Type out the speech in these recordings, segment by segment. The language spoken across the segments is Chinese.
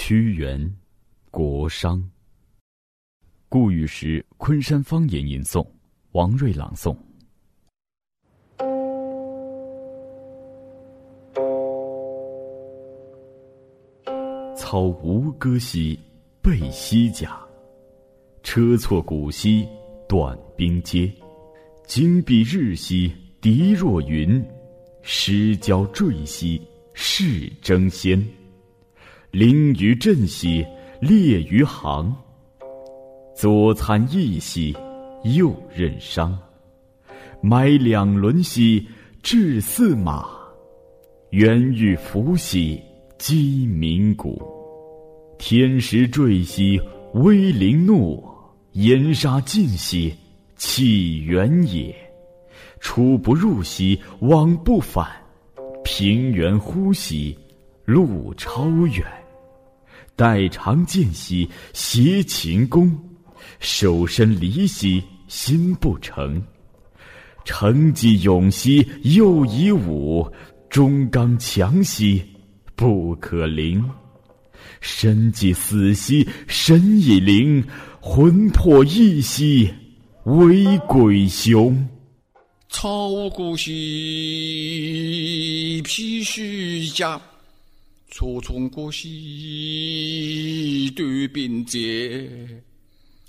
屈原，国殇。故语时昆山方言吟诵，王瑞朗诵。操吴歌兮背西甲，车错鼓兮短兵接。金碧日兮敌若云，失交坠兮势争先。凌于阵兮列于行，左参议兮右任商。买两轮兮置驷马，远欲伏兮击鸣鼓。天时坠兮威灵怒，炎沙尽兮。气远也，出不入兮，往不返。平原呼兮，路超远。待长剑兮，挟秦弓。手身离兮，心不诚。成绩勇兮，又以武。忠刚强兮，不可凌。身既死兮，神已灵。魂魄逸兮。为鬼雄，操鼓兮，披虚甲，初从过兮，对兵接，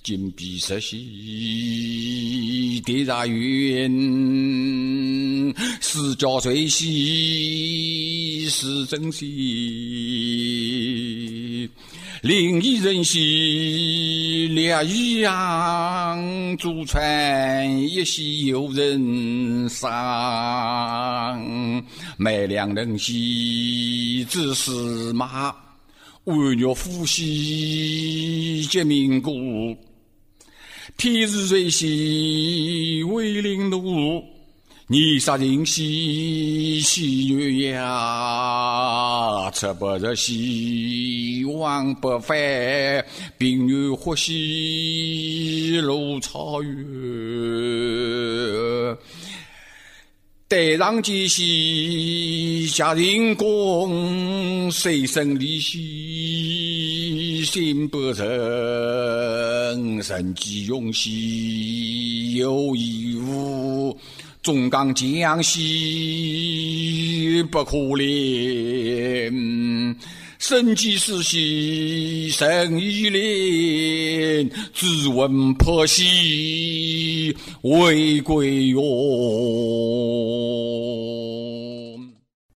金碧色兮，地大云，四角坠兮，是真兮。另一人兮，烈雨扬，祖传一兮有人伤。买两人兮，子司马，为若夫兮，皆民故。天日瑞兮，为灵怒。泥沙人兮，喜鸳鸯，测不日兮，望不返。冰雨或兮，路超远。待上见兮，下人公，水深离兮，心不诚。人既勇兮，有义无。忠刚将兮不可怜，生即死兮生亦怜，只问破兮未归哟。